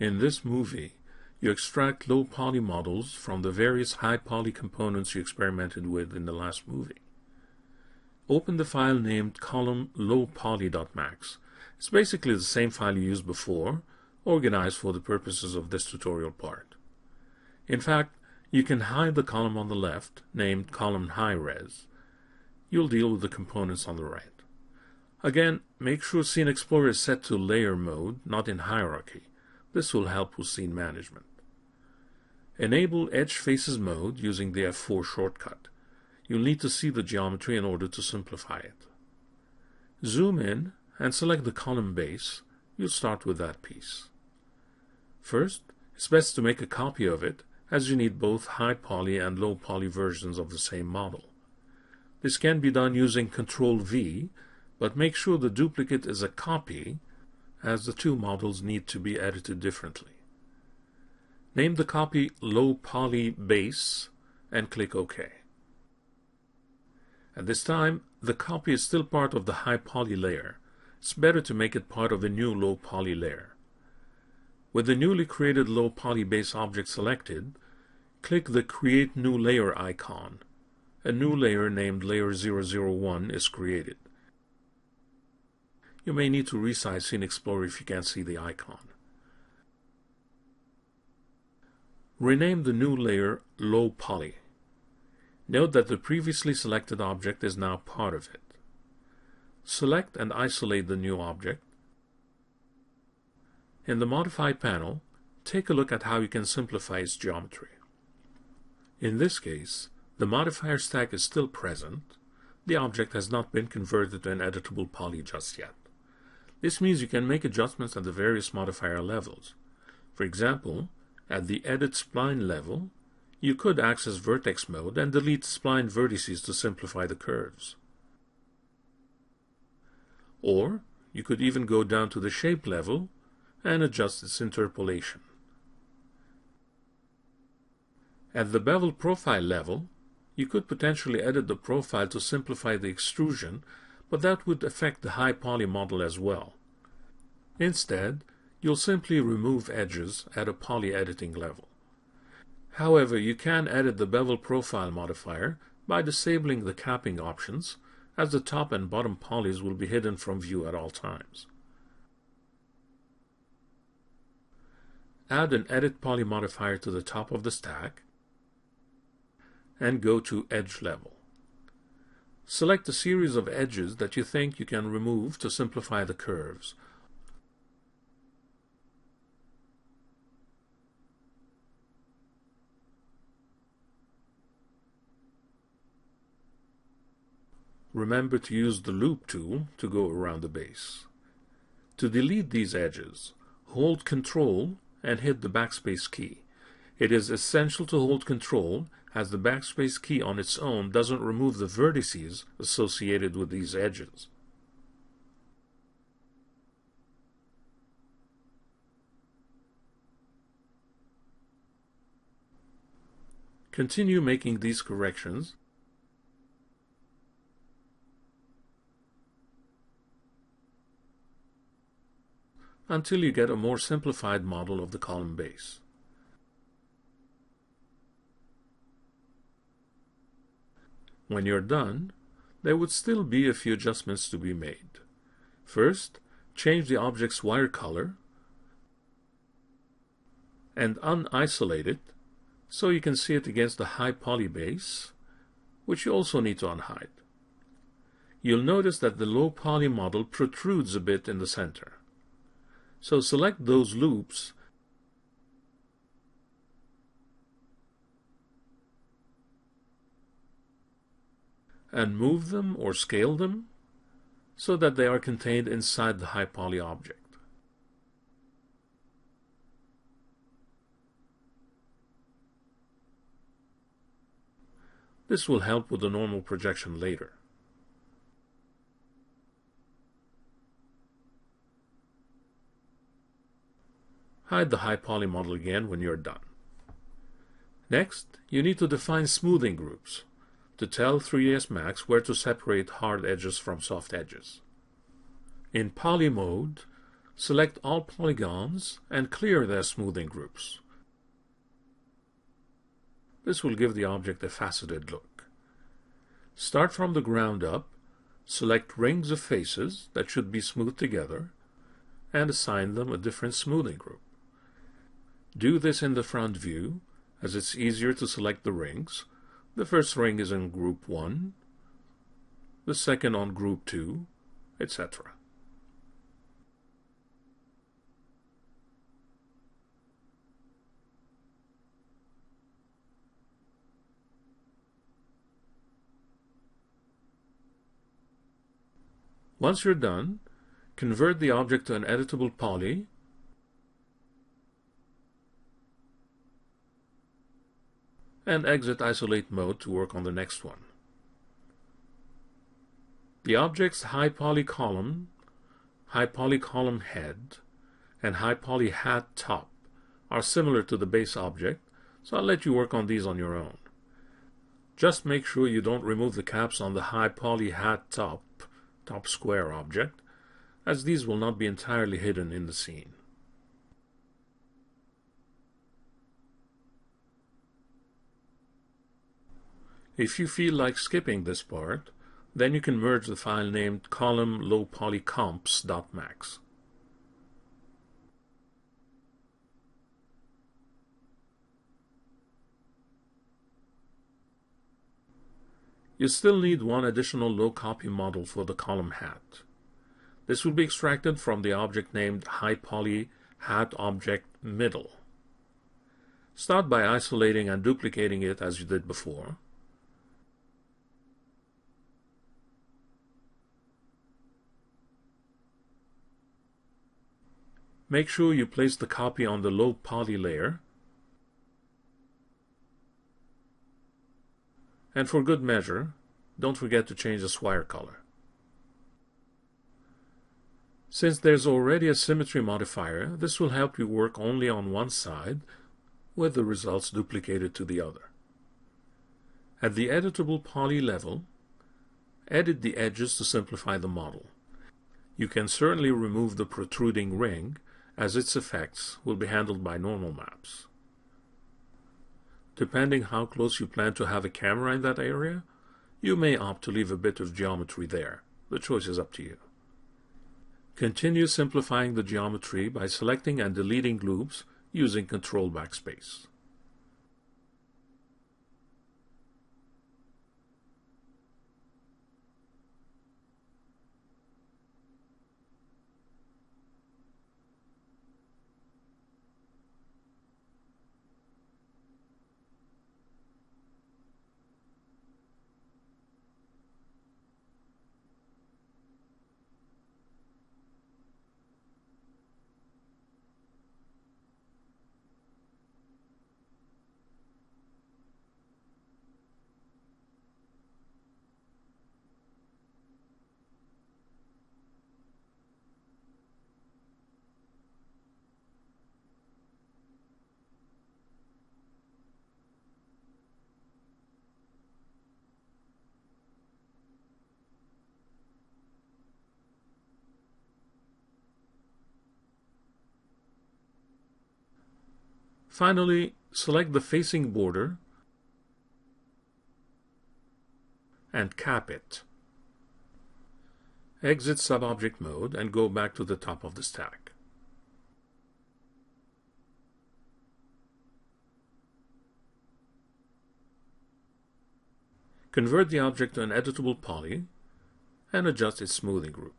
In this movie, you extract low poly models from the various high poly components you experimented with in the last movie. Open the file named column lowpoly.max. It's basically the same file you used before, organized for the purposes of this tutorial part. In fact, you can hide the column on the left, named column high res. You'll deal with the components on the right. Again, make sure Scene Explorer is set to layer mode, not in hierarchy. This will help with scene management. Enable Edge Faces mode using the F4 shortcut. You'll need to see the geometry in order to simplify it. Zoom in and select the column base. You'll start with that piece. First, it's best to make a copy of it as you need both high poly and low poly versions of the same model. This can be done using Ctrl V, but make sure the duplicate is a copy as the two models need to be edited differently. Name the copy Low Poly Base and click OK. At this time, the copy is still part of the high poly layer. It's better to make it part of a new low poly layer. With the newly created low poly base object selected, click the Create New Layer icon. A new layer named Layer 001 is created. You may need to resize Scene Explorer if you can't see the icon. Rename the new layer Low Poly. Note that the previously selected object is now part of it. Select and isolate the new object. In the Modify panel, take a look at how you can simplify its geometry. In this case, the modifier stack is still present. The object has not been converted to an editable poly just yet. This means you can make adjustments at the various modifier levels. For example, at the Edit Spline level, you could access vertex mode and delete spline vertices to simplify the curves. Or you could even go down to the shape level and adjust its interpolation. At the bevel profile level, you could potentially edit the profile to simplify the extrusion, but that would affect the high poly model as well. Instead, you'll simply remove edges at a poly editing level. However, you can edit the bevel profile modifier by disabling the capping options, as the top and bottom polys will be hidden from view at all times. Add an Edit Poly modifier to the top of the stack and go to Edge Level. Select a series of edges that you think you can remove to simplify the curves, remember to use the loop tool to go around the base. To delete these edges, hold Ctrl and hit the backspace key. It is essential to hold Ctrl as the backspace key on its own doesn't remove the vertices associated with these edges. Continue making these corrections until you get a more simplified model of the column base. When you're done, there would still be a few adjustments to be made. First, change the object's wire color and unisolate it so you can see it against the high poly base, which you also need to unhide. You'll notice that the low poly model protrudes a bit in the center. So select those loops and move them or scale them so that they are contained inside the high poly object. This will help with the normal projection later. Hide the high poly model again when you're done. Next, you need to define smoothing groups to tell 3ds Max where to separate hard edges from soft edges. In poly mode, select all polygons and clear their smoothing groups. This will give the object a faceted look. Start from the ground up, select rings of faces that should be smoothed together, and assign them a different smoothing group. Do this in the front view, as it's easier to select the rings. The first ring is in group 1, the second on group 2, etc. Once you're done, convert the object to an editable poly and exit isolate mode to work on the next one. The object's high poly column, high poly column head, and high poly hat top are similar to the base object, so I'll let you work on these on your own. Just make sure you don't remove the caps on the high poly hat top top square object, as these will not be entirely hidden in the scene. If you feel like skipping this part, then you can merge the file named column low poly comps.max. You still need one additional low poly model for the column hat. This will be extracted from the object named high poly hat object middle. Start by isolating and duplicating it as you did before. Make sure you place the copy on the low poly layer And for good measure, don't forget to change the swire color. Since there's already a symmetry modifier, this will help you work only on one side with the results duplicated to the other. At the editable poly level, edit the edges to simplify the model. You can certainly remove the protruding ring, as its effects will be handled by normal maps. Depending how close you plan to have a camera in that area, you may opt to leave a bit of geometry there. The choice is up to you. Continue simplifying the geometry by selecting and deleting loops using Control Backspace. Finally, select the facing border and cap it. Exit subobject mode and go back to the top of the stack. Convert the object to an editable poly and adjust its smoothing group.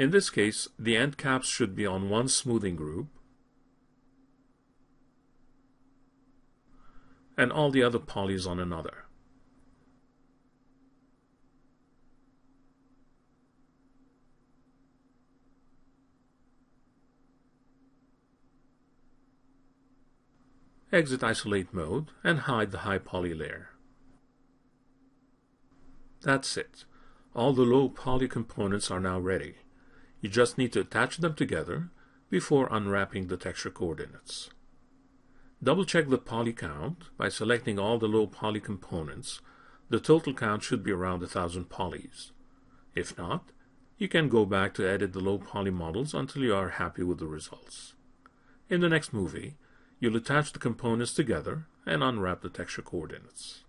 In this case, the end caps should be on one smoothing group, and all the other polys on another. Exit isolate mode and hide the high poly layer. That's it. All the low poly components are now ready. You just need to attach them together before unwrapping the texture coordinates. Double check the poly count by selecting all the low poly components, the total count should be around 1000 polys. If not, you can go back to edit the low poly models until you are happy with the results. In the next movie, you'll attach the components together and unwrap the texture coordinates.